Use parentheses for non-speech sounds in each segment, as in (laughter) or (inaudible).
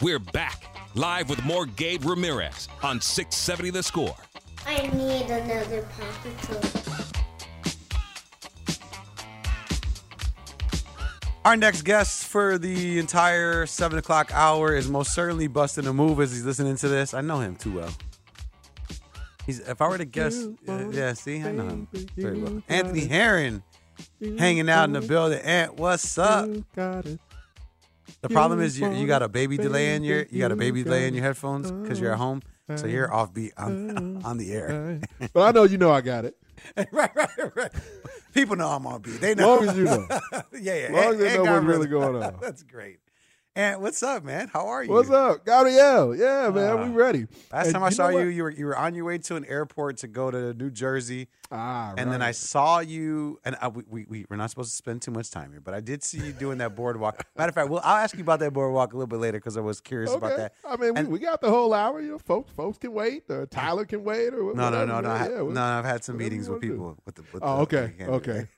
We're back live with more Gabe Ramirez on 670 The Score. I need another Paw Patrol. Our next guest for the entire seven o'clock hour is most certainly busting a move as he's listening to this. I know him too well. He's if I were to guess, uh, yeah, see, I know him very well. Anthony Herron hanging out in the building. Ant, what's up? The problem is you, you got a baby delay in your you got a baby delay in your headphones because you're at home, so you're offbeat on on the air. But I know you know I got it. (laughs) right, right, right. People know I'm on beat. They know. long as you know. (laughs) yeah, yeah. Long as they know what's really going on. (laughs) That's great. And what's up, man? How are you? What's up, Gabrielle? Yeah, man, we ah. ready. Last And time I you saw you, you were you were on your way to an airport to go to New Jersey, Ah, and then. I saw you. And I, we, we we we're not supposed to spend too much time here, but I did see you doing that boardwalk. (laughs) Matter of fact, well, I'll ask you about that boardwalk a little bit later because I was curious about that. I mean, we, And- we got the whole hour. You know, folks, folks can wait. Or Tyler can wait. Or No, no, no, no. Yeah, no, I've had some meetings with people. With the, with Oh, the, okay, okay.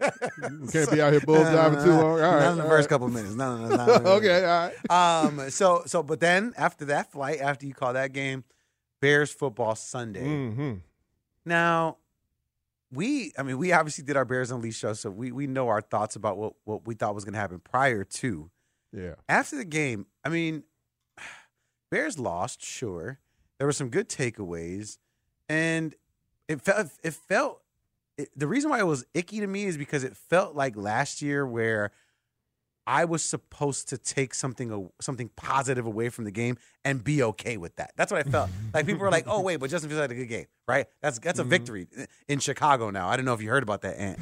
We (laughs) can't be out here (laughs) bull No, no, no, too long. All right, Not in the first right. couple minutes. No, no, no. not okay, all right. Um. So so, but then after that flight, after you call that game, Bears football Sunday. Mm-hmm. Now, we, I mean, we obviously did our Bears Unleashed show, so we we know our thoughts about what what we thought was going to happen prior to. Yeah. After the game, I mean, (sighs) Bears lost, sure. There were some good takeaways, and it felt it felt. It, the reason why it was icky to me is because it felt like last year where I was supposed to take something something positive away from the game and be okay with that. That's what I felt. (laughs) like people were like, "Oh wait, but Justin Fields had a good game, right? That's that's a mm-hmm. victory in Chicago now." I don't know if you heard about that, Ant,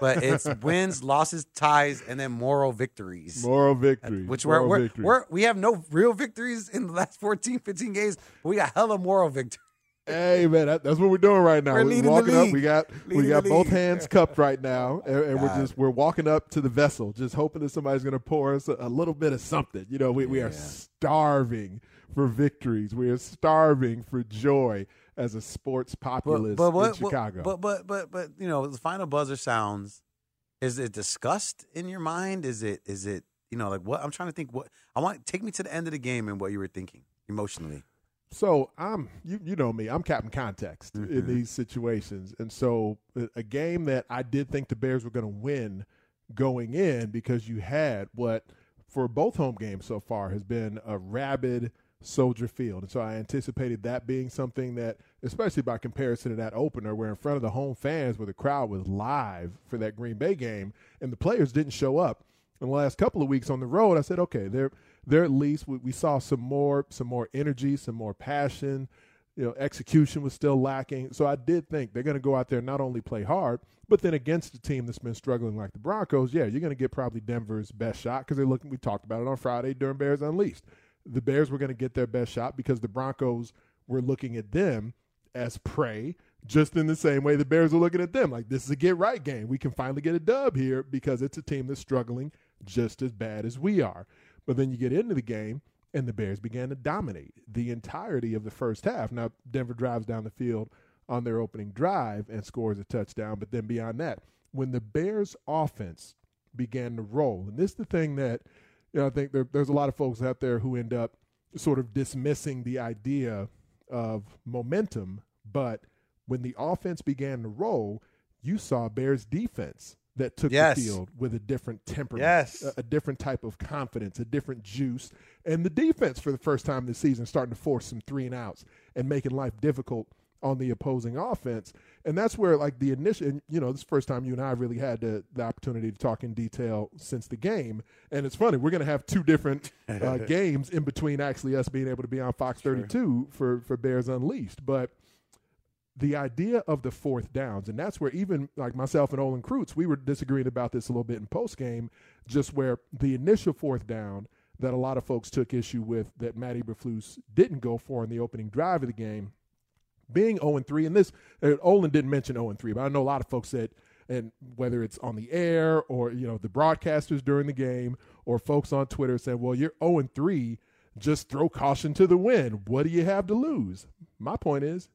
but it's (laughs) wins, losses, ties, and then moral victories. Moral victories. Which we're, we're, victory. we're we have no real victories in the last 14, 15 games, but we got hella moral victories. Hey man, that, that's what we're doing right now. We're We're, leading the walking up. We got Leading we got both league. hands cupped right now, and, and we're just we're walking up to the vessel, just hoping that somebody's going to pour us a, a little bit of something. You know, we we are starving for victories. We are starving for joy as a sports populace what, in what- Chicago. But but but but you know, the final buzzer sounds. Is it disgust in your mind? Is it is it you know like what I'm trying to think? What I want take me to the end of the game and what you were thinking emotionally. So I'm you you know me, I'm Captain Context Mhm. in these situations. And so a- a game that I did think the Bears were going to win going in because you had what for both home games so far has been a rabid Soldier Field. And so I anticipated that being something that especially by comparison to that opener where in front of the home fans where the crowd was live for that Green Bay game and the players didn't show up in the last couple of weeks on the road, I said, okay, they're they're at least we, we saw some more some more energy, some more passion. You know, execution was still lacking. So I did think they're going to go out there not only play hard, but then against a team that's been struggling like the Broncos, yeah, you're going to get probably Denver's best shot because they're looking. We talked about it on Friday during Bears Unleashed. The Bears were going to get their best shot because the Broncos were looking at them as prey, just in the same way the Bears are looking at them. Like this is a get right game. We can finally get a dub here because it's a team that's struggling just as bad as we are. But then you get into the game, and the Bears began to dominate the entirety of the first half. Now, Denver drives down the field on their opening drive and scores a touchdown. But then beyond that, when the Bears' offense began to roll, and this is the thing that you know, I think there, there's a lot of folks out there who end up sort of dismissing the idea of momentum. But when the offense began to roll, you saw Bears defense that took Yes. the field with a different temperament, Yes. a, a different type of confidence, a different juice, and the defense for the first time this season starting to force some three and outs and making life difficult on the opposing offense. And that's where like the initial, you know, this is the first time you and I really had the, the opportunity to talk in detail since the game. And it's funny, we're going to have two different uh, (laughs) games in between actually us being able to be on Fox 32 for for Bears Unleashed, but the idea of the fourth downs, and that's where even like myself and Olin Kreutz, we were disagreeing about this a little bit in post game, just where the initial fourth down that a lot of folks took issue with that Matt Eberflus didn't go for in the opening drive of the game, being 0 3, and this Olin didn't mention 0 3, but I know a lot of folks said, and whether it's on the air or you know the broadcasters during the game or folks on Twitter said, "Well, you're 0 3, just throw caution to the wind. What do you have to lose?" My point is,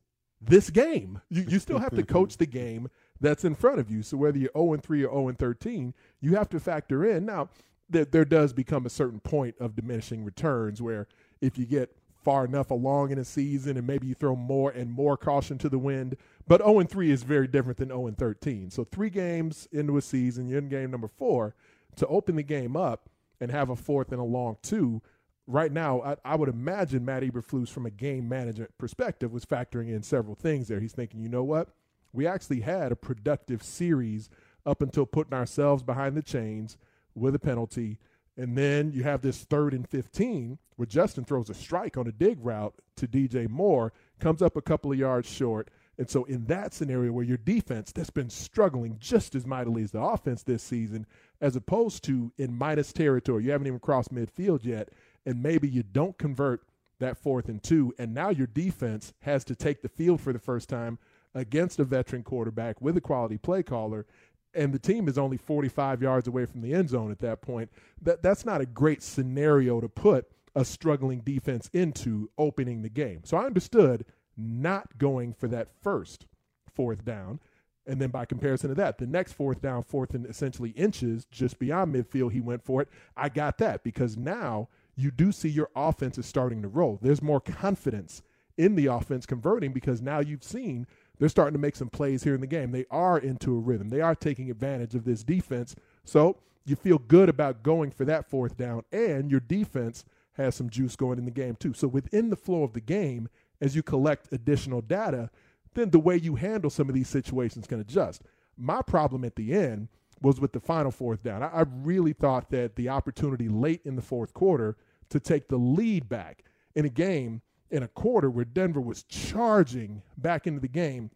this game. You, you still have to coach the game that's in front of you. So whether you're 0 and 3 or 0 and 13, you have to factor in. Now, there, there does become a certain point of diminishing returns where if you get far enough along in a season and maybe you throw more and more caution to the wind. But 0 and 3 is very different than 0 and 13. So three games into a season, you're in game number four, to open the game up and have a fourth and a long two right now, I, I, would imagine Matt Eberflus, from a game management perspective, was factoring in several things there. He's thinking, you know what? We actually had a productive series up until putting ourselves behind the chains with a penalty. And then you have this third and 15 where Justin throws a strike on a dig route to DJ Moore, comes up a couple of yards short. And so, in that scenario where your defense that's been struggling just as mightily as the offense this season, as opposed to in minus territory, you haven't even crossed midfield yet, and maybe you don't convert that fourth and two, and now your defense has to take the field for the first time against a veteran quarterback with a quality play caller, and the team is only 45 yards away from the end zone at that point. That that's not a great scenario to put a struggling defense into opening the game. So I understood not going for that first fourth down. And then by comparison to that, the next fourth down, fourth and essentially inches just beyond midfield, he went for it. I got that because now you do see your offense is starting to roll. There's more confidence in the offense converting because now you've seen they're starting to make some plays here in the game. They are into a rhythm. They are taking advantage of this defense. So you feel good about going for that fourth down, and your defense has some juice going in the game too. So within the flow of the game, as you collect additional data, then the way you handle some of these situations can adjust. My problem at the end was with the final fourth down. I, I really thought that the opportunity late in the fourth quarter to take the lead back in a game in a quarter where Denver was charging back into the game,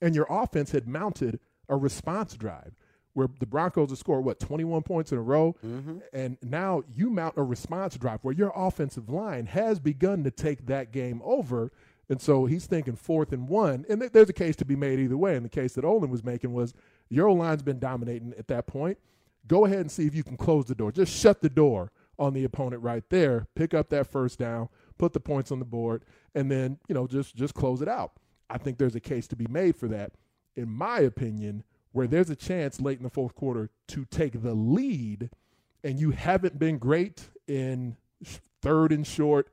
and your offense had mounted a response drive where the Broncos have scored what 21 points in a row, Mm-hmm. and now you mount a response drive where your offensive line has begun to take that game over. And so he's thinking fourth and one, and th- there's a case to be made either way. And the case that Olin was making was your line's been dominating at that point. Go ahead and see if you can close the door. Just shut the door on the opponent right there. Pick up that first down, put the points on the board, and then you know just just close it out. I think there's a case to be made for that. In my opinion, where there's a chance late in the fourth quarter to take the lead, and you haven't been great in third and short,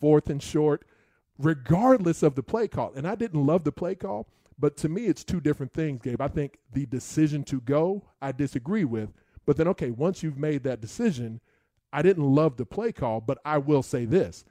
fourth and short, regardless of the play call. And I didn't love the play call, but to me, it's two different things, Gabe. I think the decision to go, I disagree with. But then, okay, once you've made that decision, I didn't love the play call, but I will say this.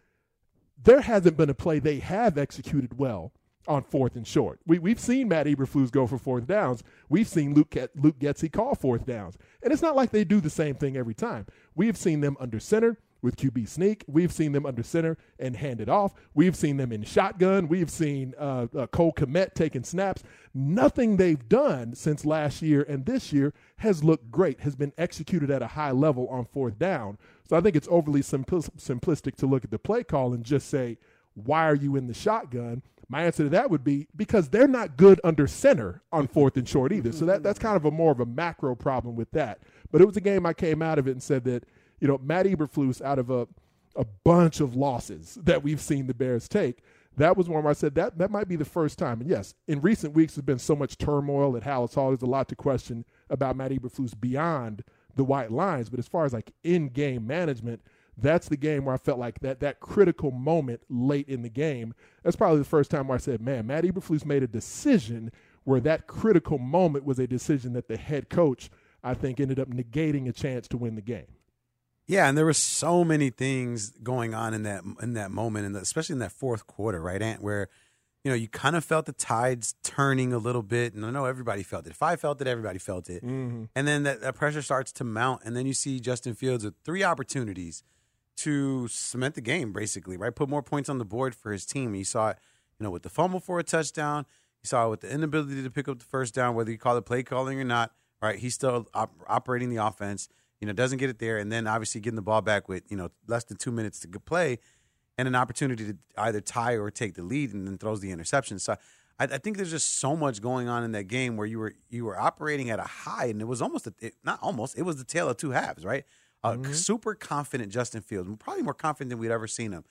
There hasn't been a play they have executed well on fourth and short. We, we've seen Matt Eberflus go for fourth downs. We've seen Luke, Luke Getsy call fourth downs. And it's not like they do the same thing every time. We've seen them under center with QB sneak. We've seen them under center and hand it off. We've seen them in shotgun. We've seen uh, uh, Cole Kmet taking snaps. Nothing they've done since last year and this year has looked great, has been executed at a high level on fourth down. So I think it's overly simpl- simplistic to look at the play call and just say, why are you in the shotgun? My answer to that would be because they're not good under center on fourth and short either. So that, that's kind of a more of a macro problem with that. But it was a game I came out of it and said that, you know, Matt Eberflus out of a, a bunch of losses that we've seen the Bears take, that was one where I said that that might be the first time. And yes, in recent weeks there's been so much turmoil at Halas Hall. There's a lot to question about Matt Eberflus beyond the white lines. But as far as like in-game management, that's the game where I felt like that that critical moment late in the game. That's probably the first time where I said, "Man, Matt Eberflus made a decision where that critical moment was a decision that the head coach I think ended up negating a chance to win the game. Yeah, and there were so many things going on in that in that moment, and especially in that fourth quarter, right, Ant, where you know you kind of felt the tides turning a little bit, and I know everybody felt it. If I felt it, everybody felt it, Mm-hmm. and then that, that pressure starts to mount, and then you see Justin Fields with three opportunities to cement the game, basically, right, put more points on the board for his team. You saw it, you know, with the fumble for a touchdown. You saw it with the inability to pick up the first down, whether you call it play calling or not. Right, he's still op- operating the offense you know, doesn't get it there, and then obviously getting the ball back with you know less than two minutes to play, and an opportunity to either tie or take the lead, and then throws the interception. So I, I think there's just so much going on in that game where you were you were operating at a high, and it was almost a, it, not almost it was the tale of two halves, right? Uh, Super confident Justin Fields, probably more confident than we'd ever seen him,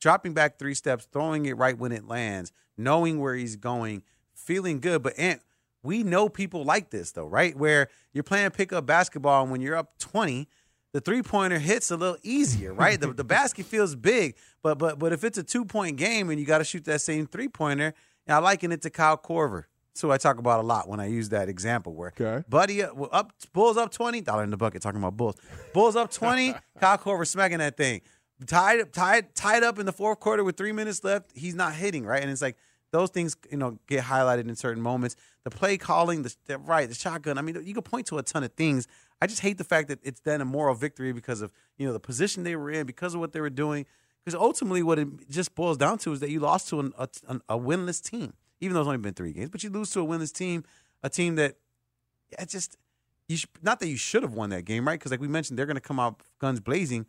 dropping back three steps, throwing it right when it lands, knowing where he's going, feeling good, but Ant we know people like this though, right? Where you're playing pickup basketball and when you're up 20, the three pointer hits a little easier, right? the, the basket (laughs) feels big, but but but if it's a two point game and you got to shoot that same three pointer, I liken it to Kyle Korver. So I talk about a lot when I use that example where Okay. Buddy uh, up Bulls up 20, dollar in the bucket talking about Bulls. Bulls up 20, (laughs) Kyle Korver smacking that thing. Tied tied tied up in the fourth quarter with 3 minutes left, he's not hitting, right? And it's like those things, you know, get highlighted in certain moments. The play calling, the, the right, the shotgun. I mean, you could point to a ton of things. I just hate the fact that it's then a moral victory because of you know the position they were in, because of what they were doing. Because ultimately, what it just boils down to is that you lost to an, a, a winless team, even though it's only been three games. But you lose to a winless team, a team that it's just you. Sh- not that you should have won that game, right? Because like we mentioned, they're going to come out guns blazing.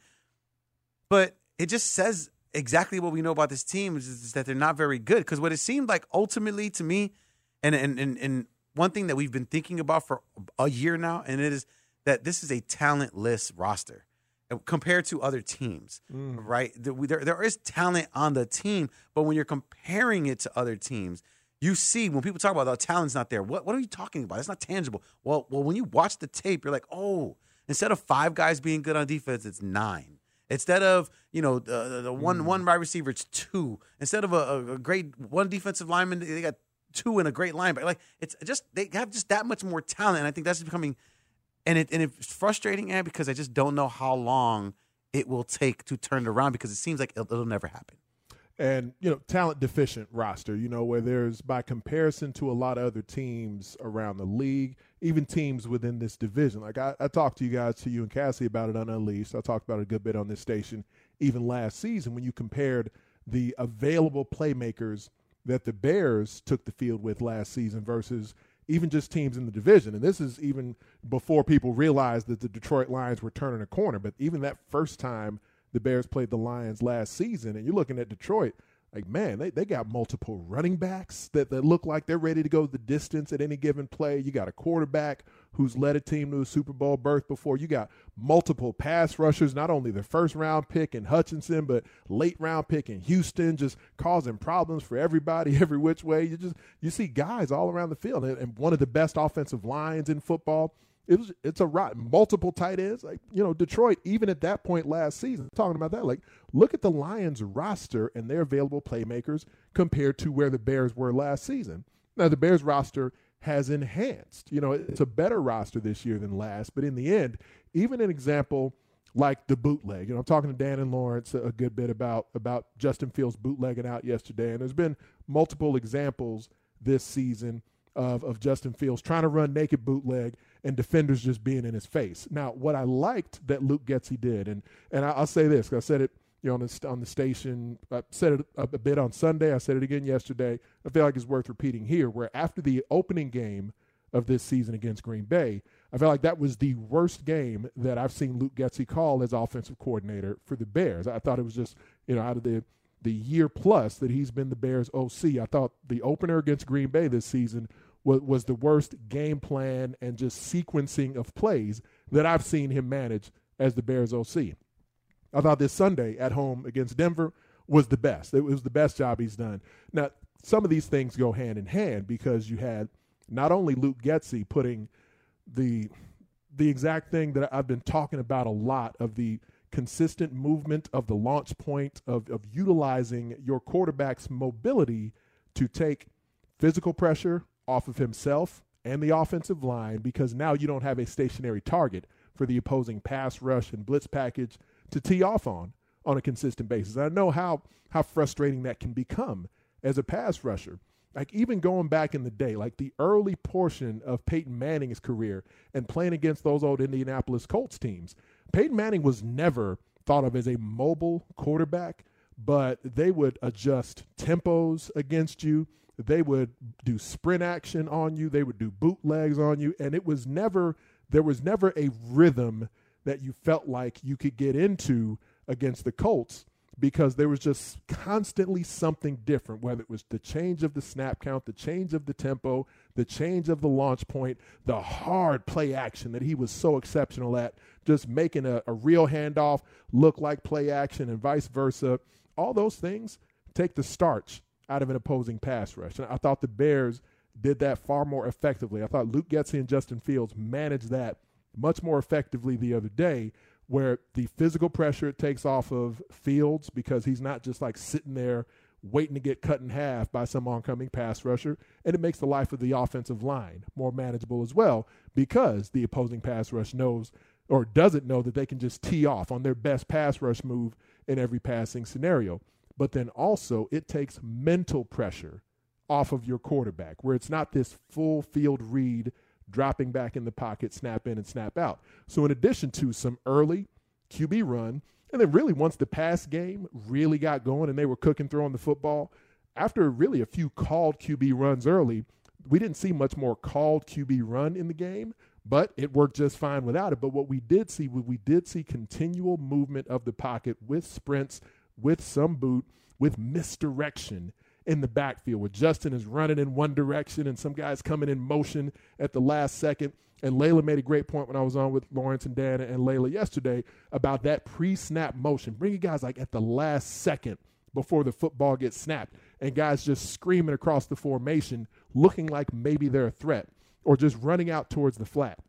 But it just says exactly what we know about this team is, is that they're not very good. Because what it seemed like ultimately to me, and and and and one thing that we've been thinking about for a year now, and it is that this is a talentless roster uh, compared to other teams, right? There, there, there is talent on the team, but when you're comparing it to other teams, you see when people talk about the talent's not there. What what are you talking about? It's not tangible. Well, well, when you watch the tape, you're like, oh, instead of five guys being good on defense, it's nine. Instead of you know the, the one hmm. one wide receiver, it's two. Instead of a, a, a great one defensive lineman, they got two and a great linebacker. Like it's just they have just that much more talent, and I think that's becoming and it and it's frustrating, and because I just don't know how long it will take to turn it around because it seems like it'll, it'll never happen. And you know talent deficient roster you know where there's by comparison to a lot of other teams around the league even teams within this division like i, I talked to you guys to you and cassie about it on unleashed. I talked about it a good bit on this station even last season when you compared the available playmakers that the bears took the field with last season versus even just teams in the division. And this is even before people realized that the detroit lions were turning a corner but even that first time the Bears played the Lions last season, and you're looking at Detroit, like, man, they, they got multiple running backs that, that look like they're ready to go the distance at any given play. You got a quarterback who's led a team to a Super Bowl berth before. You got multiple pass rushers, not only the first round pick in Hutchinson, but late round pick in Houston, just causing problems for everybody (laughs) every which way. You just you see guys all around the field, and, and one of the best offensive lines in football it was it's a rot multiple tight ends. Like you know detroit even at that point last season talking about that like look at the lions roster and their available playmakers compared to where the bears were last season. Now the bears roster has enhanced. You know it's a better roster this year than last but in the end even an example like the bootleg you know i'm talking to dan and lawrence a good bit about about justin fields bootlegging out yesterday and there's been multiple examples this season of, of Justin Fields trying to run naked bootleg and defenders just being in his face. Now, what I liked that Luke Getsy did, and and I, will say this, I said it you know on the on the station, I said it a, a bit on Sunday, I said it again yesterday. I feel like it's worth repeating here. Where after the opening game of this season against Green Bay, I felt like that was the worst game that I've seen Luke Getsy call as offensive coordinator for the Bears. I thought it was just you know out of the the year plus that he's been the Bears OC. I thought the opener against Green Bay this season was, was the worst game plan and just sequencing of plays that I've seen him manage as the Bears OC. I thought this Sunday at home against Denver was the best. It was the best job he's done. Now, some of these things go hand in hand because you had not only Luke Getsy putting the the exact thing that I've been talking about a lot of the consistent movement of the launch point of, of utilizing your quarterback's mobility to take physical pressure off of himself and the offensive line because now you don't have a stationary target for the opposing pass rush and blitz package to tee off on on a consistent basis. I know how how frustrating that can become as a pass rusher. Like even going back in the day, like the early portion of Peyton Manning's career and playing against those old Indianapolis Colts teams, Peyton Manning was never thought of as a mobile quarterback, but they would adjust tempos against you. They would do sprint action on you. They would do bootlegs on you. And it was never, there was never a rhythm that you felt like you could get into against the Colts because there was just constantly something different, whether it was the change of the snap count, the change of the tempo, the change of the launch point, the hard play action that he was so exceptional at, just making a, a real handoff look like play action and vice versa. All those things take the starch out of an opposing pass rush. And I thought the Bears did that far more effectively. I thought Luke Getsy and Justin Fields managed that much more effectively the other day, where the physical pressure it takes off of Fields because he's not just like sitting there waiting to get cut in half by some oncoming pass rusher, and it makes the life of the offensive line more manageable as well because the opposing pass rush knows or doesn't know that they can just tee off on their best pass rush move in every passing scenario. But then also, it takes mental pressure off of your quarterback, where it's not this full field read dropping back in the pocket, snap in and snap out. So, in addition to some early QB run, and then really once the pass game really got going and they were cooking throwing the football, after really a few called QB runs early, we didn't see much more called QB run in the game, but it worked just fine without it. But what we did see, we did see continual movement of the pocket with sprints, with some boot, with misdirection in the backfield where Justin is running in one direction and some guys coming in motion at the last second. And Layla made a great point when I was on with Lawrence and Dan and Layla yesterday about that pre snap motion, bringing guys like at the last second before the football gets snapped and guys just screaming across the formation, looking like maybe they're a threat or just running out towards the flat.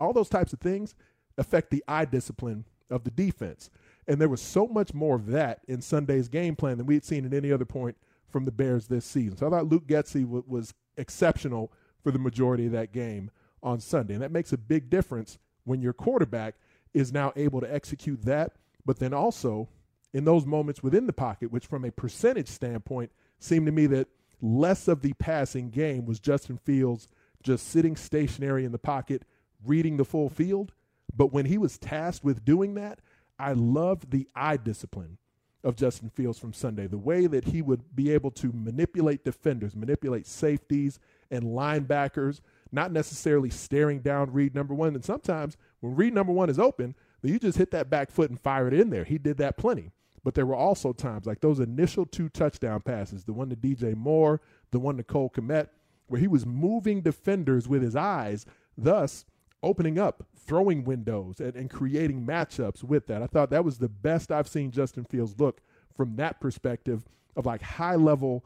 All those types of things affect the eye discipline of the defense. And there was so much more of that in Sunday's game plan than we had seen at any other point from the Bears this season. So I thought Luke Getsy w- was exceptional for the majority of that game on Sunday. And that makes a big difference when your quarterback is now able to execute that, but then also in those moments within the pocket, which from a percentage standpoint seemed to me that less of the passing game was Justin Fields just sitting stationary in the pocket, reading the full field. But when he was tasked with doing that, I loved the eye discipline of Justin Fields from Sunday. The way that he would be able to manipulate defenders, manipulate safeties and linebackers, not necessarily staring down read number one. And sometimes when read number one is open, then you just hit that back foot and fire it in there. He did that plenty. But there were also times like those initial two touchdown passes, the one to DJ Moore, the one to Cole Kmet, where he was moving defenders with his eyes, thus opening up throwing windows and, and creating matchups with that. I thought that was the best I've seen Justin Fields look from that perspective of like high level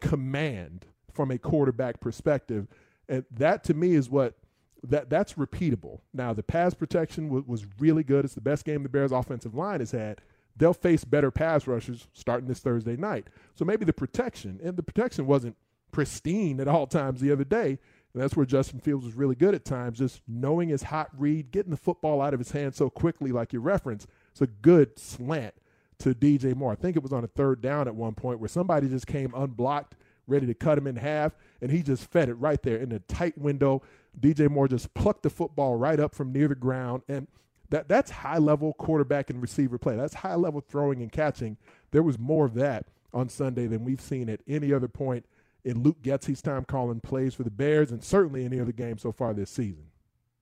command from a quarterback perspective. And that to me is what that that's repeatable. Now the pass protection w- was really good. It's the best game the Bears offensive line has had. They'll face better pass rushers starting this Thursday night. So maybe the protection and the protection wasn't pristine at all (laughs) times the other day. And that's where Justin Fields was really good at times, just knowing his hot read, getting the football out of his hand so quickly, like you referenced. It's a good slant to DJ Moore. I think it was on a third down at one point where somebody just came unblocked, ready to cut him in half, and he just fed it right there in a tight window. DJ Moore just plucked the football right up from near the ground. And that that's high level quarterback and receiver play. That's high level throwing and catching. There was more of that on Sunday than we've seen at any other point in Luke Getsy's time calling plays for the Bears and certainly any other game so far this season.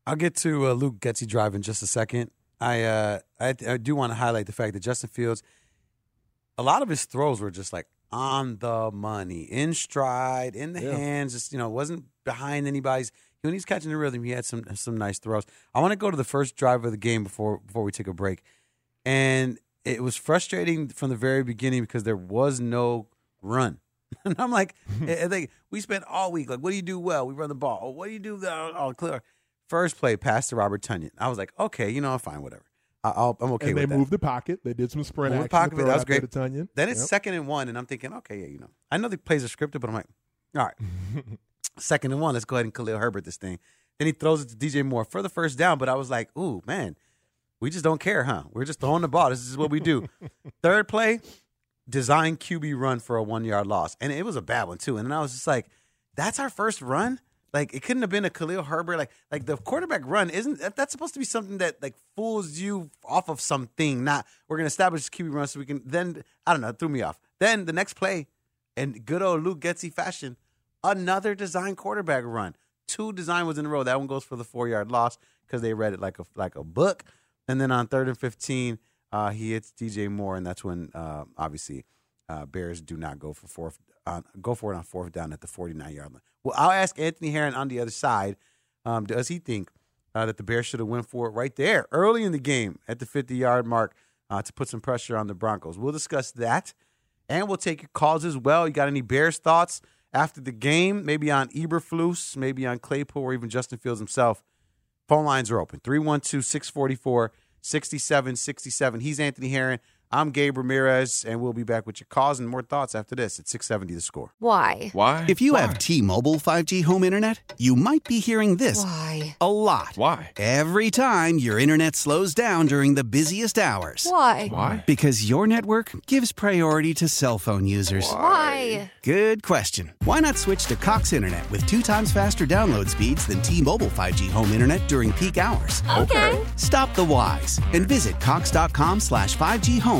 I'll get to uh, Luke Getsy drive in just a second. I, uh, I I do want to highlight the fact that Justin Fields, a lot of his throws were just like on the money, in stride, in the Yeah. hands. Just you know, wasn't behind anybody's. When he's catching the rhythm, he had some some nice throws. I want to go to the first drive of the game before before we take a break, and it was frustrating from the very beginning because there was no run. (laughs) And I'm like, (laughs) I think we spent all week like, what do you do well? We run the ball. Oh, what do you do? Oh, oh, clear. First play, pass to Robert Tonyan. I was like, okay, you know, I'm fine, whatever. I'll, I'm okay and they with that. moved the pocket. They did some sprint Moved the action. pocket, that was great. Tonyan. Then it's Yep. second and one, and I'm thinking, okay, yeah, you know, I know the plays are scripted, but I'm like, all right. (laughs) Second and one, let's go ahead and Khalil Herbert this thing. Then he throws it to DJ Moore for the first down, but I was like, ooh, man, we just don't care, huh? We're just throwing the ball. This is what we do. Third play, design QB run for a one yard loss. And it was a bad one, too. And then I was just like, that's our first run? Like it couldn't have been a Khalil Herbert. Like like the quarterback run isn't that, that's supposed to be something that like fools you off of something. Not we're gonna establish QB run so we can then I don't know, threw me off. Then the next play, and good old Luke Getsy fashion, another design quarterback run. Two design was in a row. That one goes for the four yard loss because they read it like a like a book. And then on third and fifteen, uh, he hits DJ Moore, and that's when uh, obviously uh, Bears do not go for fourth uh, go for it on fourth down at the forty nine yard line. Well, I'll ask Anthony Herron on the other side. Um, does he think uh, that the Bears should have went for it right there early in the game at the 50 yard mark uh, to put some pressure on the Broncos? We'll discuss that, and we'll take your calls as well. You got any Bears thoughts after the game? Maybe on Eberflus, maybe on Claypool, or even Justin Fields himself. Phone lines are open 312 644 6767. He's Anthony Herron. I'm Gabe Ramirez, and we'll be back with your calls and more thoughts after this at 670 The Score. Why? Why? If you Why? have T-Mobile 5G home internet, you might be hearing this Why? a lot. Why? Every time your internet slows down during the busiest hours. Why? Why? Because your network gives priority to cell phone users. Why? Good question. Why not switch to Cox Internet with two times faster download speeds than T-Mobile 5G home internet during peak hours? Okay. Stop the whys and visit cox.com slash 5G home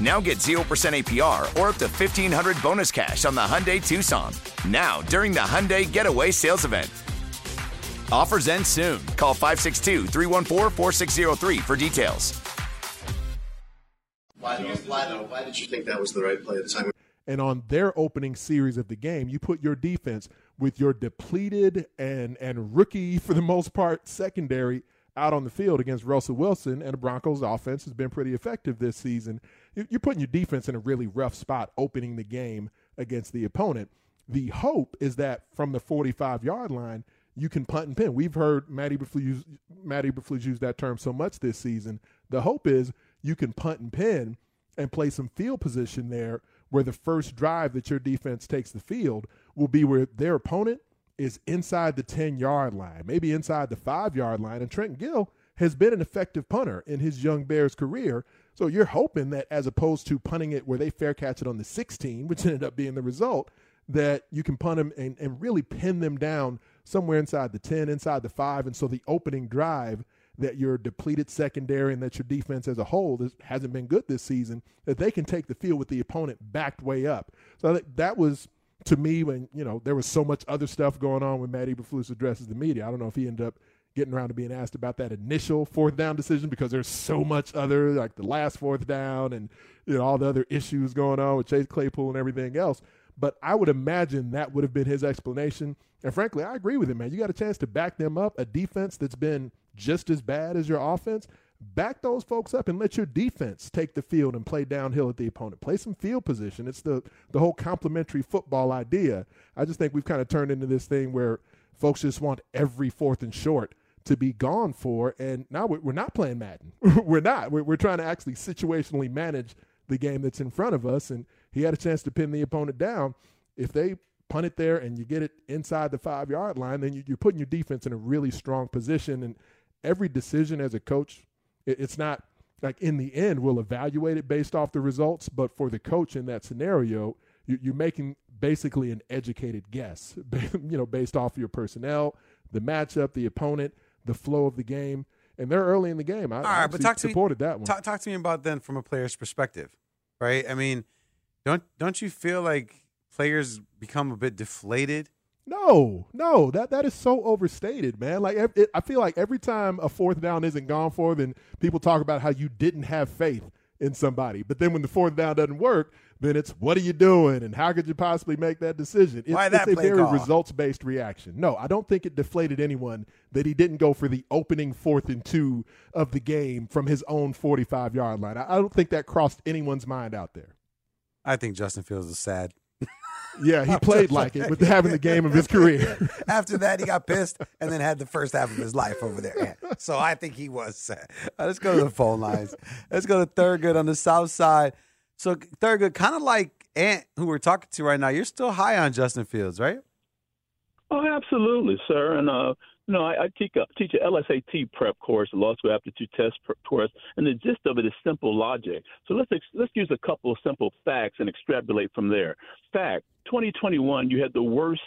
Now get 0% APR or up to 1500 bonus cash on the Hyundai Tucson. Now, during the Hyundai Getaway Sales Event. Offers end soon. Call 562 314 4603 for details. Why, why, why did you think that was the right play at the time? And on their opening series of the game, you put your defense with your depleted and and rookie for the most part secondary out on the field against Russell Wilson, and the Broncos' offense has been pretty effective this season. You're putting your defense in a really rough spot opening the game against the opponent. The hope is that from the 45 yard line, you can punt and pin. We've heard Matt Eberflus use, use that term so much this season. The hope is you can punt and pin and play some field position there where the first drive that your defense takes the field will be where their opponent is inside the 10 yard line, maybe inside the five yard line. And Trent Gill has been an effective punter in his young Bears career. So you're hoping that as opposed to punting it where they fair catch it on the 16, which (laughs) ended up being the result, that you can punt them and, and really pin them down somewhere inside the 10, inside the five. And so the opening drive that your depleted secondary and that your defense as a whole hasn't been good this season, that they can take the field with the opponent backed way up. So that was to me when you know there was so much other stuff going on when Matt Eberflus addresses the media. I don't know if he ended up getting around to being asked about that initial fourth down decision because there's so much other like the last fourth down and you know all the other issues going on with Chase Claypool and everything else. But I would imagine that would have been his explanation. And frankly, I agree with him, man. You got a chance to back them up, a defense that's been just as bad as your offense. Back those folks up and let your defense take the field and play downhill at the opponent. Play some field position. It's the the whole complementary football idea. I just think we've kind of turned into this thing where folks just want every fourth and short to be gone for, and now we're not playing Madden. (laughs) we're not. We're, trying to actually situationally manage the game that's in front of us, and he had a chance to pin the opponent down. If they punt it there and you get it inside the five yard line, then you're putting your defense in a really strong position. And every decision as a coach, it's not like in the end we'll evaluate it based off the results, but for the coach in that scenario, you're making basically an educated guess, (laughs) you know, based off your personnel, the matchup, the opponent, the flow of the game. And they're early in the game. I All right, but talk to supported me, that one. Talk, talk to me about then from a player's perspective, right? I mean, don't don't you feel like players become a bit deflated? No, no, that that is so overstated, man. Like it, I feel like every time a fourth down isn't gone for, then people talk about how you didn't have faith in somebody. But then when the fourth down doesn't work, then it's what are you doing and how could you possibly make that decision? It's, Why that it's a very call? results based reaction. No, I don't think it deflated anyone that he didn't go for the opening fourth and two of the game from his own 45 yard line. I, I don't think that crossed anyone's mind out there. I think Justin Fields is sad. Yeah, he (laughs) played like it with having the game of his career. (laughs) After that, he got pissed and then had the first half of his life over there. So I think he was sad. Uh, let's go to the phone lines. Let's go to Thurgood on the south side. So Thurgood, kind of like Ant, who we're talking to right now, you're still high on Justin Fields, right? Oh, absolutely, sir. And uh, you know, I, I teach a, teach a LSAT prep course, a law school aptitude test course, and the gist of it is simple logic. So let's ex- let's use a couple of simple facts and extrapolate from there. Fact: 2021, you had the worst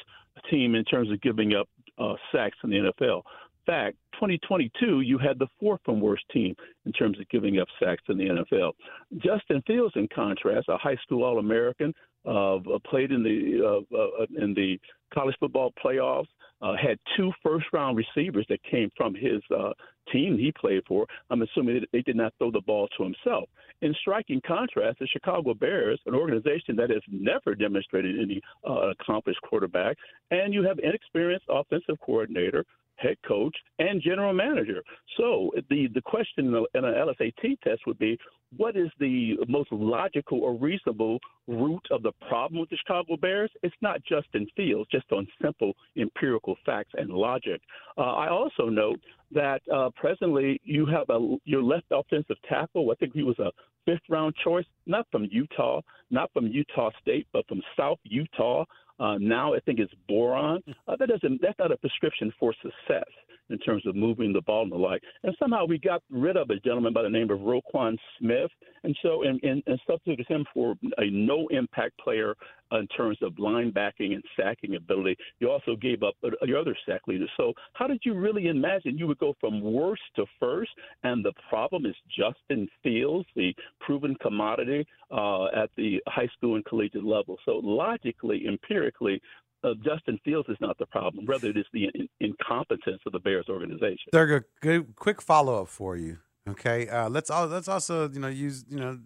team in terms of giving up uh, sacks in the NFL. Fact: 2022, you had the fourth and worst team in terms of giving up sacks in the NFL. Justin Fields, in contrast, a high school All-American, uh, played in the uh, in the college football playoffs. Uh, had two first round receivers that came from his uh, team he played for. I'm assuming they did not throw the ball to himself. In striking contrast, the Chicago Bears, an organization that has never demonstrated any uh, accomplished quarterback, and you have inexperienced offensive coordinator head coach, and general manager. So the the question in an LSAT test would be, what is the most logical or reasonable root of the problem with the Chicago Bears? It's not just in Fields, just on simple empirical facts and logic. Uh, I also note that uh, presently you have a your left offensive tackle. I think he was a fifth round choice, not from Utah, not from Utah State, but from South Utah. Uh, now I think it's boron. Uh, that doesn't. That's not a prescription for success in terms of moving the ball and the like. And somehow we got rid of a gentleman by the name of Roquan Smith, and so and, and, and substituted him for a no impact player in terms of linebacking and sacking ability. You also gave up your other sack leader. So how did you really imagine you would go from worst to first? And the problem is Justin Fields, the proven commodity uh, at the high school and collegiate level. So logically, empirically, uh, Justin Fields is not the problem. Rather, it is the in- incompetence of the Bears organization. Thurgood, good quick follow up for you. Okay, uh, let's all, let's also you know use you know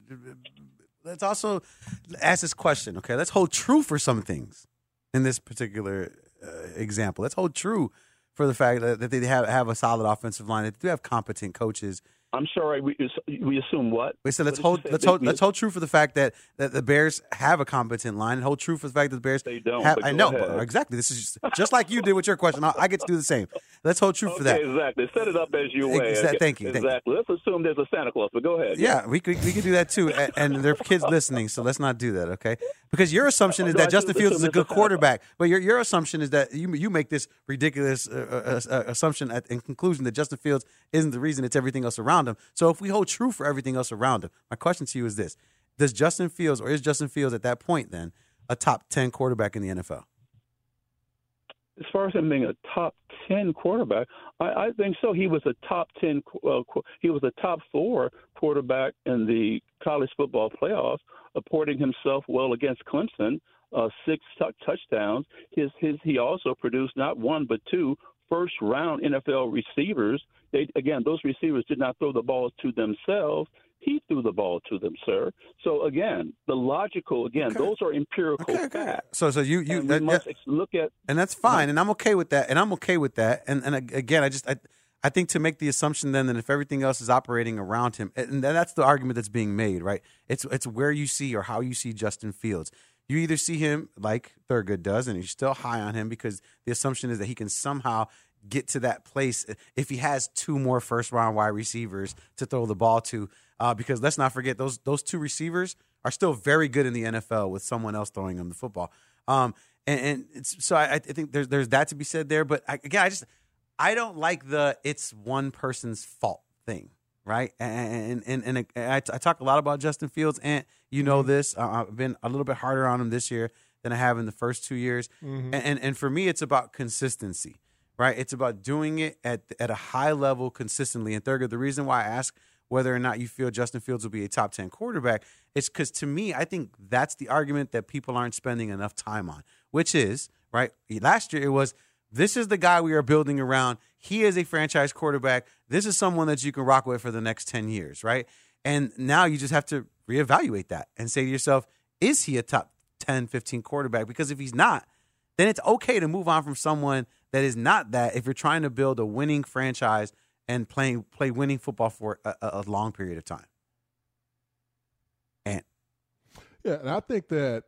let's also ask this question. Okay, let's hold true for some things in this particular uh, example. Let's hold true for the fact that, that they have have a solid offensive line. They do have competent coaches. I'm sorry. We we assume what? Wait, so let's hold did you say? let's hold let's hold true for the fact that, that the Bears have a competent line, and hold true for the fact that the Bears They don't, have. I know ahead. exactly. This is just, just like you did with your question. I, I get to do the same. Let's hold true for that. Exactly. Set it up as you way. Okay, thank you, thank you. Exactly. Let's assume there's a Santa Claus, but go ahead. Yeah, we could we could do that too, and, and there are kids listening, so let's not do that, okay? Because your assumption is that Justin Fields is a good quarterback, but your your assumption is that you you make this ridiculous uh, uh, uh, assumption at, in conclusion that Justin Fields isn't the reason; it's everything else around him. So if we hold true for everything else around him, my question to you is this: Does Justin Fields, or is Justin Fields at that point then a top ten quarterback in the NFL? as far as him being a top ten quarterback, I, I think so. He was a top ten. Uh, qu- he was a top four quarterback in the college football playoffs, supporting himself well against Clemson. Uh, six t- touchdowns. His his he also produced not one but two first round NFL receivers. They again those receivers did not throw the ball to themselves. He threw the ball to them, sir. So again, the logical again, those are empirical facts. So so you you And we that- must that- ex- look at and that's fine, and I'm okay with that, and I'm okay with that. And and again, I just I, I think to make the assumption then that if everything else is operating around him, and that's the argument that's being made, right? It's it's where you see or how you see Justin Fields. You either see him like Thurgood does, and you're still high on him because the assumption is that he can somehow get to that place if he has two more first round wide receivers to throw the ball to. Uh, because let's not forget those those two receivers are still very good in the NFL with someone else throwing them the football. Um, and, and so I, I, think there's there's that to be said there. But I, again, I just I don't like the it's one person's fault thing, right? And and and, I, I talk a lot about Justin Fields, and you know mm-hmm. this. Uh, I've been a little bit harder on him this year than I have in the first two years. Mm-hmm. And, and, and for me, it's about consistency, right? It's about doing it at at a high level consistently. And Thurgood, the reason why I ask whether or not you feel Justin Fields will be a top ten quarterback is because to me, I think that's the argument that people aren't spending enough time on, which is right. Last year it was this is the guy we are building around. He is a franchise quarterback. This is someone that you can rock with for the next 10 years, right? And now you just have to reevaluate that and say to yourself, is he a top 10, 15 quarterback because if he's not, then it's okay to move on from someone that is not that if you're trying to build a winning franchise and playing play winning football for a, a long period of time. And yeah, and I think that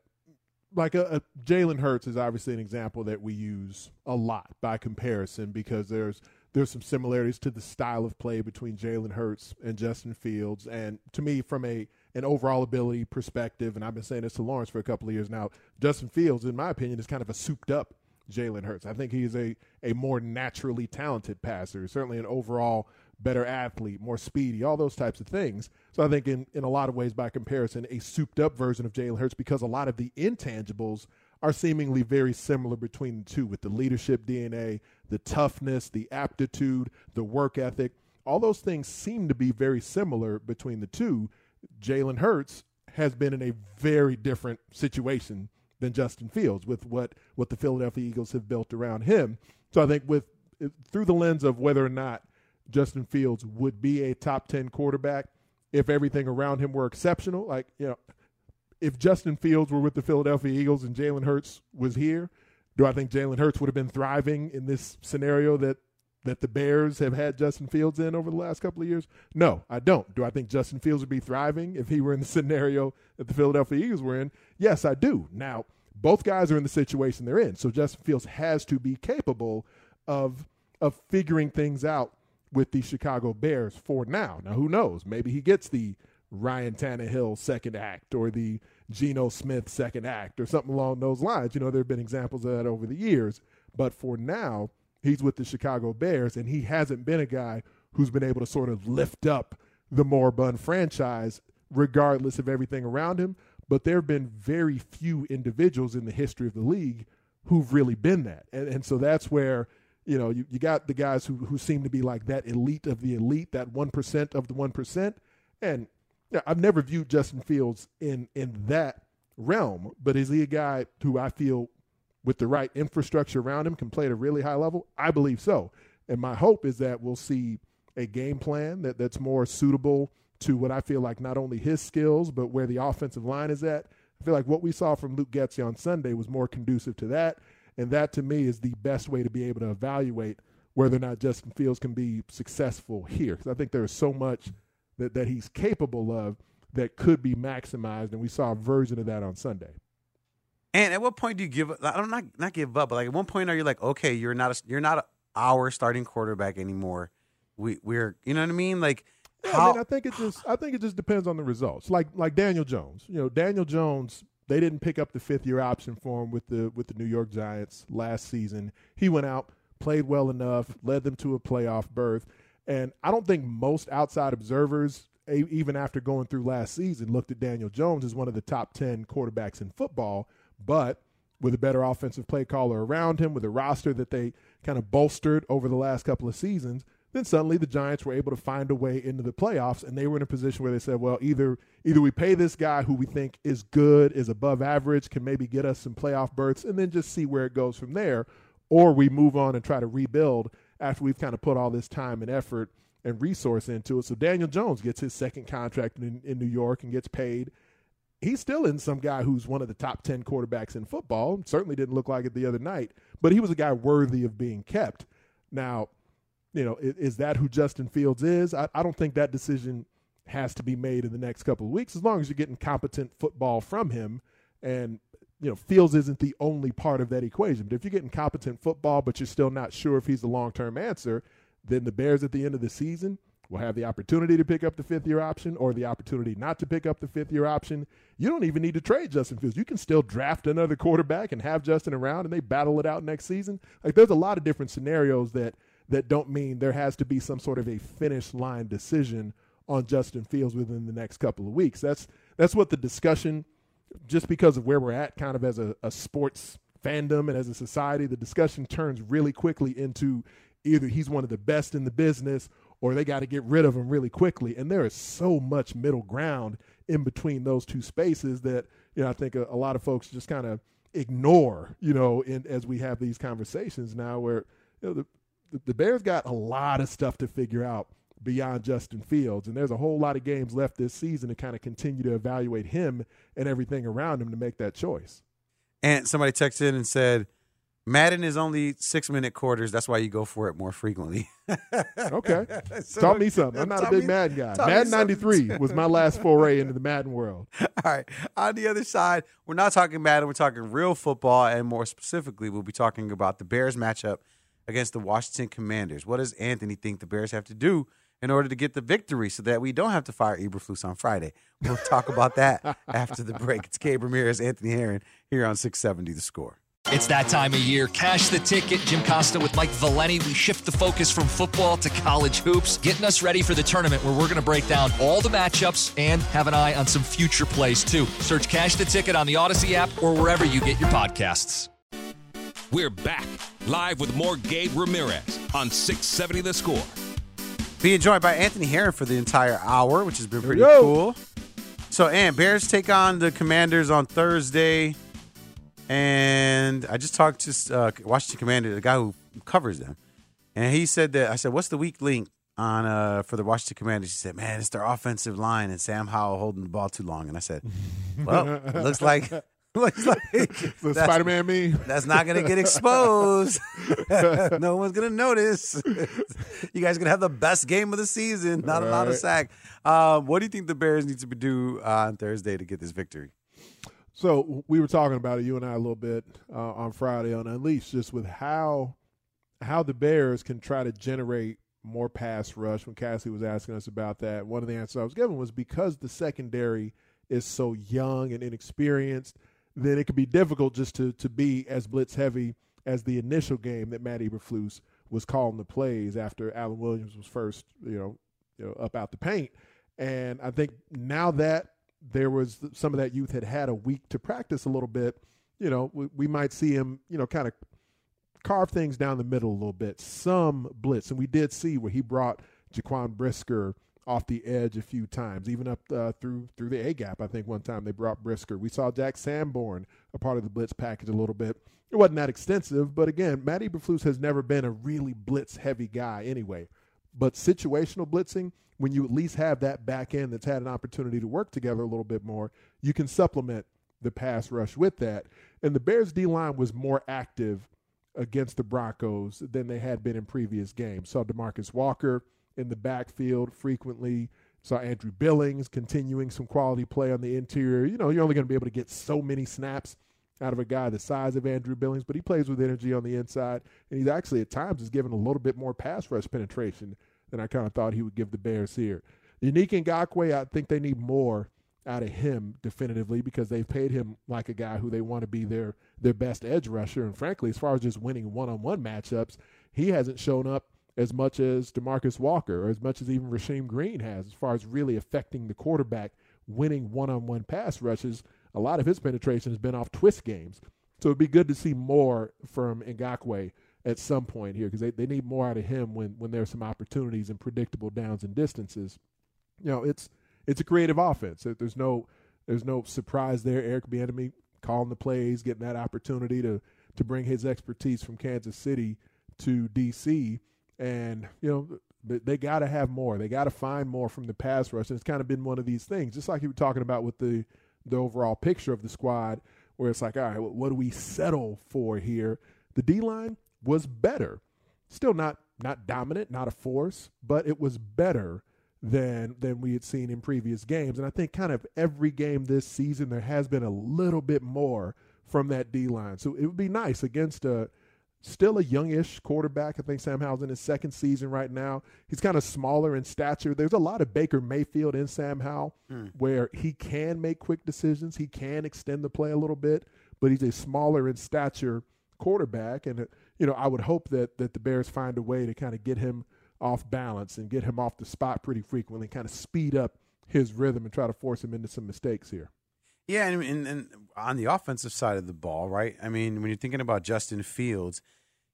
like a, a Jalen Hurts is obviously an example that we use a lot by comparison because there's there's some similarities to the style of play between Jalen Hurts and Justin Fields, and to me, from a an overall ability perspective, and I've been saying this to Lawrence for a couple of years now, Justin Fields, in my opinion, is kind of a souped up Jalen Hurts. I think he's a, a more naturally talented passer, certainly an overall better athlete, more speedy, all those types of things. So I think in, in a lot of ways, by comparison, a souped up version of Jalen Hurts because a lot of the intangibles are seemingly very similar between the two with the leadership DNA, the toughness, the aptitude, the work ethic. All those things seem to be very similar between the two. Jalen Hurts has been in a very different situation than Justin Fields with what what the Philadelphia Eagles have built around him. So I think with through the lens of whether or not Justin Fields would be a top 10 quarterback if everything around him were exceptional, like, you know, if Justin Fields were with the Philadelphia Eagles and Jalen Hurts was here, do I think Jalen Hurts would have been thriving in this scenario that that the Bears have had Justin Fields in over the last couple of years? No, I don't. Do I think Justin Fields would be thriving if he were in the (laughs) scenario that the Philadelphia Eagles were in? Yes, I do. Now, both guys are in the situation they're in. So Justin Fields has to be capable of of figuring things out with the Chicago Bears for now. Now, who knows? Maybe he gets the Ryan Tannehill second act or the Geno Smith second act or something along those lines. You know, there have been examples of that over the years. But for now, he's with the Chicago Bears, and he hasn't been a guy who's been able to sort of lift up the moribund franchise regardless of everything around him. But there have been very few individuals in the history of the league who've really been that. And, and so that's where, you know, you, you got the guys who, who seem to be like that elite of the elite, that 1% of the 1%. And yeah, I've never viewed Justin Fields in, in that realm, but is he a guy who I feel with the right infrastructure around him can play at a really high level? I believe so. And my hope is that we'll see a game plan that, that's more suitable to what I feel like not only his skills, but where the offensive line is at. I feel like what we saw from Luke Getsy on Sunday was more conducive to that. And that to me is the best way to be able to evaluate whether or not Justin Fields can be successful here. Because I think there is so much that, that he's capable of that could be maximized. And we saw a version of that on Sunday. And at what point do you give? Up? I don't not not give up, but like at one point are you like, okay, you're not a, you're not a, our starting quarterback anymore. We we're you know what I mean? Like, yeah, how? I, mean, I think it just I think it just depends on the results. Like like Daniel Jones, you know, Daniel Jones. They didn't pick up the fifth year option for him with the with the New York Giants last season. He went out, played well enough, led them to a playoff berth, and I don't think most outside observers even after going through last season, looked at Daniel Jones as one of the top 10 quarterbacks in football. But with a better offensive play caller around him, with a roster that they kind of bolstered over the last couple of seasons, then suddenly the Giants were able to find a way into the playoffs, and they were in a position where they said, "Well, either either we pay this guy who we think is good, is above average, can maybe get us some playoff berths, and then just see where it goes from there, or we move on and try to rebuild after we've kind of put all this time and effort and resource into it." So Daniel Jones gets his second contract in, in New York and gets paid he's still in some guy who's one of the top 10 quarterbacks in football. Certainly didn't look like it the other night, but he was a guy worthy of being kept. Now, you know, is, is that who Justin Fields is? I, I, don't think that decision has to be made in the next couple of weeks as long as you're getting competent football from him. And you know, Fields isn't the only part of that equation. But if you're getting competent football, but you're still not sure if he's the long term answer, then the Bears at the end of the season will have the opportunity to pick up the fifth year option or the opportunity not to pick up the fifth year option. You don't even need to trade Justin Fields. You can still draft another quarterback and have Justin around and they battle it out next season. Like there's a lot of different scenarios that that don't mean there has to be some sort of a finish line decision on Justin Fields within the next couple of weeks. That's that's what the discussion just because of where we're at kind of as a, a sports fandom and as a society, the discussion turns really quickly into either he's one of the best in the business or they got to get rid of him really quickly. And there is so much middle ground in between those two spaces that you know I think a, a lot of folks just kind of ignore. You know, in, as we have these conversations now, where you know the, the Bears got a lot of stuff to figure out beyond Justin Fields, and there's a whole lot of games left this season to kind of continue to evaluate him and everything around him to make that choice. And somebody texted in and said Madden is only six minute quarters. That's why you go for it more frequently. (laughs) okay. so, taught me something. I'm not a big me, Madden guy. Madden 93 was my last foray into the Madden world. (laughs) All right. On the other side, we're not talking Madden. We're talking real football. And more specifically, we'll be talking about the Bears matchup against the Washington Commanders. What does Anthony think the Bears have to do in order to get the victory so that we don't have to fire Eberflus on Friday? We'll talk about that (laughs) after the break. It's Gabe Ramirez, Anthony Herron here on 670 The Score. It's that time of year. Cash the ticket. Jim Costa with Mike Valenti. We shift the focus from football to college hoops, getting us ready for the tournament where we're going to break down all the matchups and have an eye on some future plays too. Search Cash the Ticket on the Odyssey app or wherever you get your podcasts. We're back live with more Gabe Ramirez on 670 The Score. Being joined by Anthony Herron for the entire hour, which has been pretty cool. So, and Bears take on the Commanders on Thursday. And I just talked to uh, Washington Commander, the guy who covers them, and he said that I said, "What's the weak link on uh, for the Washington Commanders?" He said, "Man, it's their offensive line and Sam Howell holding the ball too long." And I said, "Well, (laughs) looks like." (laughs) Like (laughs) the Spider Man me. That's not going to get exposed. (laughs) no one's going to notice. you guys are going to have the best game of the season. Not All a lot right. of sack. Um, what do you think the Bears need to do uh, on Thursday to get this victory? So we were talking about it, you and I, a little bit uh, on Friday on Unleashed, just with how how the Bears can try to generate more pass rush. When Cassie was asking us about that, one of the answers I was given was because the secondary is so young and inexperienced, then it could be difficult just to to be as blitz heavy as the initial game that Matt Eberflus was calling the plays after Alan Williams was first, you know, you know, up out the paint. And I think now that there was some of that youth had had a week to practice a little bit, you know, we, we might see him, you know, kind of carve things down the middle a little bit, some blitz. And we did see where he brought Jaquan Brisker off the edge a few times, even up uh, through through the A gap. I think one time they brought Brisker. We saw Jack Sanborn a part of the blitz package a little bit. It wasn't that extensive, but again, Matt Eberflus has never been a really blitz heavy guy anyway. But situational blitzing, when you at least have that back end that's had an opportunity to work together a little bit more, you can supplement the pass rush with that. And the Bears D line was more active against the Broncos than they had been in previous games. Saw Demarcus Walker in the backfield frequently. Saw Andrew Billings continuing some quality play on the interior. You know, you're only going to be able to get so many snaps out of a guy the size of Andrew Billings, but he plays with energy on the inside, and he's actually at times is given a little bit more pass rush penetration than I kind of thought he would give the Bears here. Yannick Ngakoue, I think they need more out of him definitively because they've paid him like a guy who they want to be their their best edge rusher. And frankly, as far as just winning one on one matchups, he hasn't shown up as much as Demarcus Walker or as much as even Rasheem Green has, as far as really affecting the quarterback winning one on one pass rushes. A lot of his penetration has been off twist games. So it'd be good to see more from Ngakoue at some point here because they, they need more out of him when when there's some opportunities and predictable downs and distances. You know, it's it's a creative offense. There's no there's no surprise there. Eric Bieniemy calling the plays, getting that opportunity to to bring his expertise from Kansas City to DC, and you know they, got to have more. They got to find more from the pass rush, and it's kind of been one of these things, just like you were talking about with the the overall picture of the squad, where it's like, all right, what do we settle for here? The D line was better. Still not not dominant, not a force, but it was better than than we had seen in previous games. And I think kind of every game this season there has been a little bit more from that D line. So it would be nice against a still a youngish quarterback. I think Sam Howell's in his second season right now. He's kind of smaller in stature. There's a lot of Baker Mayfield in Sam Howell Hmm. where he can make quick decisions. He can extend the play a little bit, but he's a smaller in stature quarterback. And, you know, I would hope that, that the Bears find a way to kind of get him off balance and get him off the spot pretty frequently, kind of speed up his rhythm and try to force him into some mistakes here. Yeah, and, and, and on the offensive side of the ball, right? I mean, when you're thinking about Justin Fields,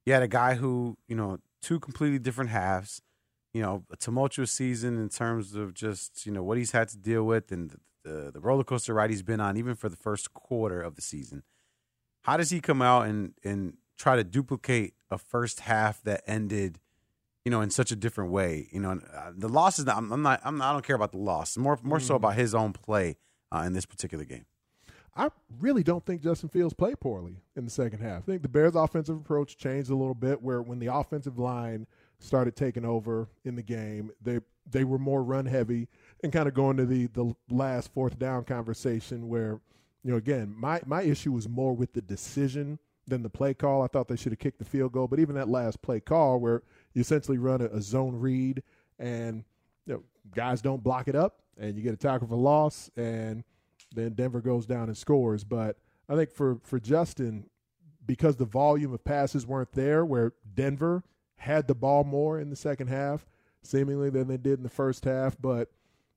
you had a guy who, you know, two completely different halves, you know, a tumultuous season in terms of just, you know, what he's had to deal with and the, the, the roller coaster ride he's been on, even for the first quarter of the season. How does he come out and, and try to duplicate a first half that ended, you know, in such a different way? You know, and, uh, the loss is not, I'm, I'm not, I'm not, I don't care about the loss. More, more so Mhm. about his own play uh, in this particular game. I really don't think Justin Fields played poorly in the second half. I think the Bears' offensive approach changed a little bit where when the offensive line started taking over in the game, they they were more run heavy and kind of going to the the last fourth down conversation where, you know, again, my my issue was more with the decision than the play call. I thought they should have kicked the field goal, but even that last play call where you essentially run a, a zone read and you know, guys don't block it up and you get a tackle for loss and then Denver goes down and scores. But I think for for Justin, because the volume of passes weren't there, where Denver had the ball more in the second half, seemingly than they did in the first half. But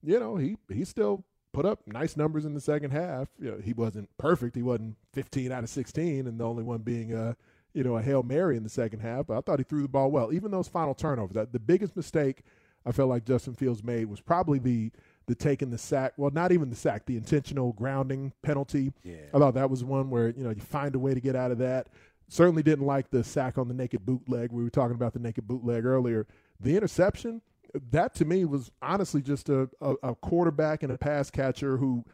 you know, he he still put up nice numbers in the second half. You know, he wasn't perfect. He wasn't 15 out of 16, and the only one being a you know a hail mary in the second half. But I thought he threw the ball well. Even those final turnovers, that the biggest mistake I felt like Justin Fields made was probably the the taking the sack. Well, not even the sack, the intentional grounding penalty. Yeah. I thought that was one where you know you find a way to get out of that. Certainly didn't like the sack on the naked bootleg. We were talking about the naked bootleg earlier. The interception, that to me was honestly just a, a, a quarterback and a pass catcher who,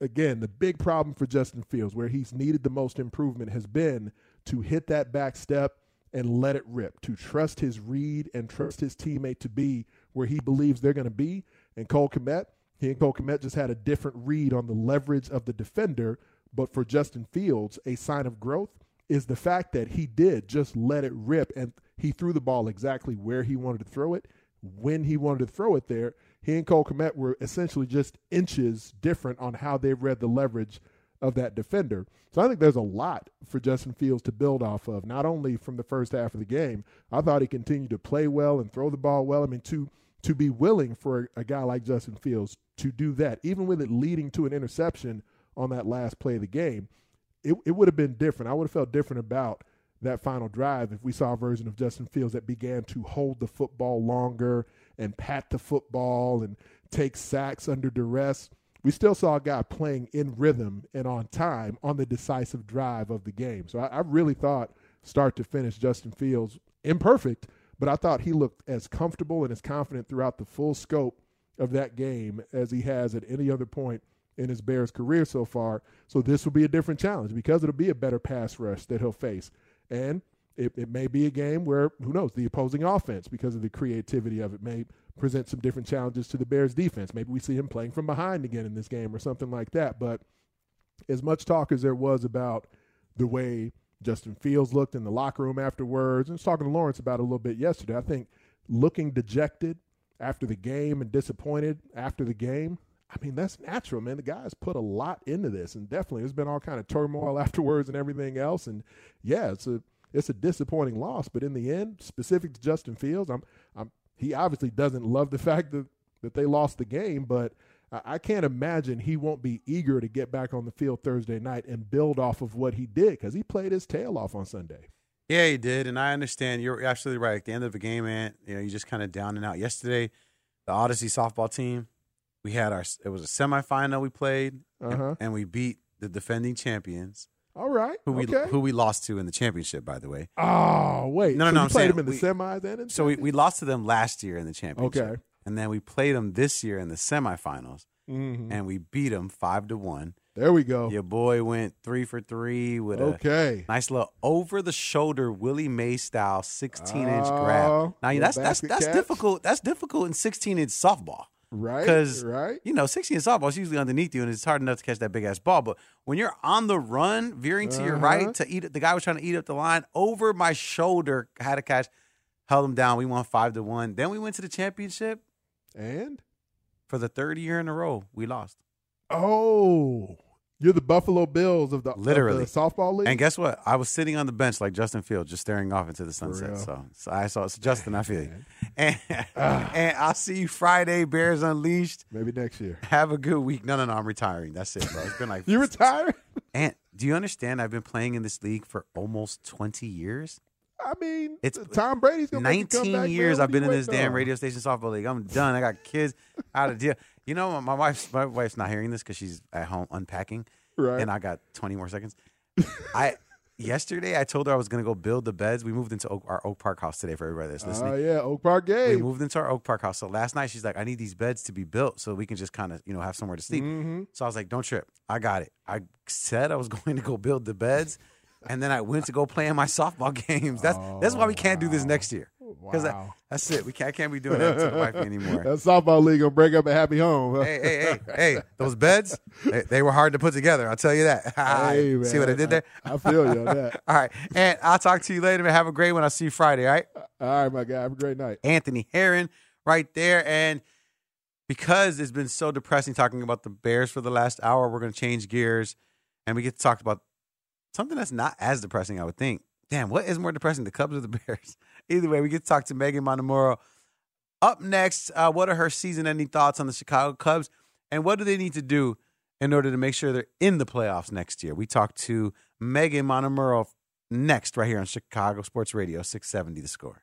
again, the big problem for Justin Fields, where he's needed the most improvement, has been to hit that back step and let it rip, to trust his read and trust his teammate to be where he believes they're going to be. And Cole Kmet, he and Cole Kmet just had a different read on the leverage of the defender. But for Justin Fields, a sign of growth is the fact that he did just let it rip and he threw the ball exactly where he wanted to throw it, when he wanted to throw it there. He and Cole Kmet were essentially just inches different on how they read the leverage of that defender. So I think there's a lot for Justin Fields to build off of, not only from the first half of the game. I thought he continued to play well and throw the ball well. I mean, to to be willing for a guy like Justin Fields to do that, even with it leading to an interception on that last play of the game, it, it would have been different. I would have felt different about that final drive if we saw a version of Justin Fields that began to hold the football longer and pat the football and take sacks under duress. We still saw a guy playing in rhythm and on time on the decisive drive of the game. So I, I really thought, start to finish, Justin Fields imperfect, but I thought he looked as comfortable and as confident throughout the full scope of that game as he has at any other point in his Bears career so far. So this will be a different challenge because it'll be a better pass rush that he'll face. And it, it may be a game where, who knows, the opposing offense, because of the creativity of it, may present some different challenges to the Bears defense. Maybe we see him playing from behind again in this game or something like that. But as much talk as there was about the way Justin Fields looked in the locker room afterwards, and was talking to Lawrence about it a little bit yesterday, I think looking dejected after the game and disappointed after the game, I mean, that's natural, man. The guys put a lot into this, and definitely there's been all kind of turmoil (laughs) afterwards and everything else. And yeah, it's a it's a disappointing loss, but in the end, specific to Justin Fields, I'm I'm he obviously doesn't love the fact that that they lost the game, but I, can't imagine he won't be eager to get back on the field Thursday night and build off of what he did because he played his tail off on Sunday. Yeah, he did, and I understand. You're absolutely right. At the end of the game, man, you know, you just kind of down and out. Yesterday, the Odyssey softball team, we had our. It was a semifinal we played, and- Uh-huh. and, we beat the defending champions, All right, who we okay. who we lost to in the championship. By the way, oh wait, no, no, so no. I'm played saying him in the we- semis and in so we, we lost to them last year in the championship. Okay. And then we played them this year in the semifinals, Mhm. and we beat them five to one. There we go. Your boy went three for three with Okay. a nice little over the shoulder Willie Mays style 16 inch Oh, grab. Now that's that's that's catch. difficult. That's difficult in 16 inch softball. Right, Because right. you know, sixteen inch softball is usually underneath you, and it's hard enough to catch that big ass ball. But when you're on the run, veering to your Uh-huh. right to eat, the guy was trying to eat up the line over my shoulder. Had a catch, held him down. We won five to one. Then we went to the championship And for the third year in a row. We lost. oh, you're the Buffalo Bills of the, of the Literally. softball league. And guess what? I was sitting on the bench like Justin Fields, just staring off into the sunset. So, so I saw so Justin. I feel you. And, ah. and I'll see you Friday. Bears Unleashed. Maybe next year. Have a good week. No, no, no. I'm retiring. That's it, bro. It's been like (laughs) You retired? And do you understand? I've been playing in this league for almost 20 years. I mean, It's Tom Brady's gonna make a 19 years. I've been in this damn radio station softball league. I'm done. I got kids out of deal. You know, my wife's my wife's not hearing this because she's at home unpacking, Right. and I got 20 more seconds. I yesterday I told her I was gonna go build the beds. We moved into Oak, our Oak Park house today for everybody that's listening. Oh listening. yeah, Oak Park game. We moved into our Oak Park house. So last night she's like, I need these beds to be built so we can just kind of, you know, have somewhere to sleep. Mhm. So I was like, don't trip. I got it. I said I was (laughs) going to go build the beds. And then I went to go play in my softball (laughs) games. That's that's why we can't do this next year. Because Wow. that's it. We can't, I can't be doing that to the wifey anymore. (laughs) That softball league gonna break up a happy home. huh? hey, hey, hey, hey! Those beds, they, they were hard to put together. I'll tell you that. (laughs) Hey, See what I did there? I feel you on that. all right, and I'll talk to you later. Man, have a great one. I'll see you Friday. All right. Uh, all right, my guy. Have a great night. Anthony Herron right there. And because it's been so depressing talking about the Bears for the last hour, we're going to change gears and we get to talk about something that's not as depressing, I would think. Damn, what is more depressing, the Cubs or the (laughs) Bears? Either way, we get to talk to Meghan Montemurro. Up next, uh, what are her season ending thoughts on the Chicago Cubs? And what do they need to do in order to make sure they're in the playoffs next year? We talk to Meghan Montemurro next, right here on Chicago Sports Radio 670 The Score.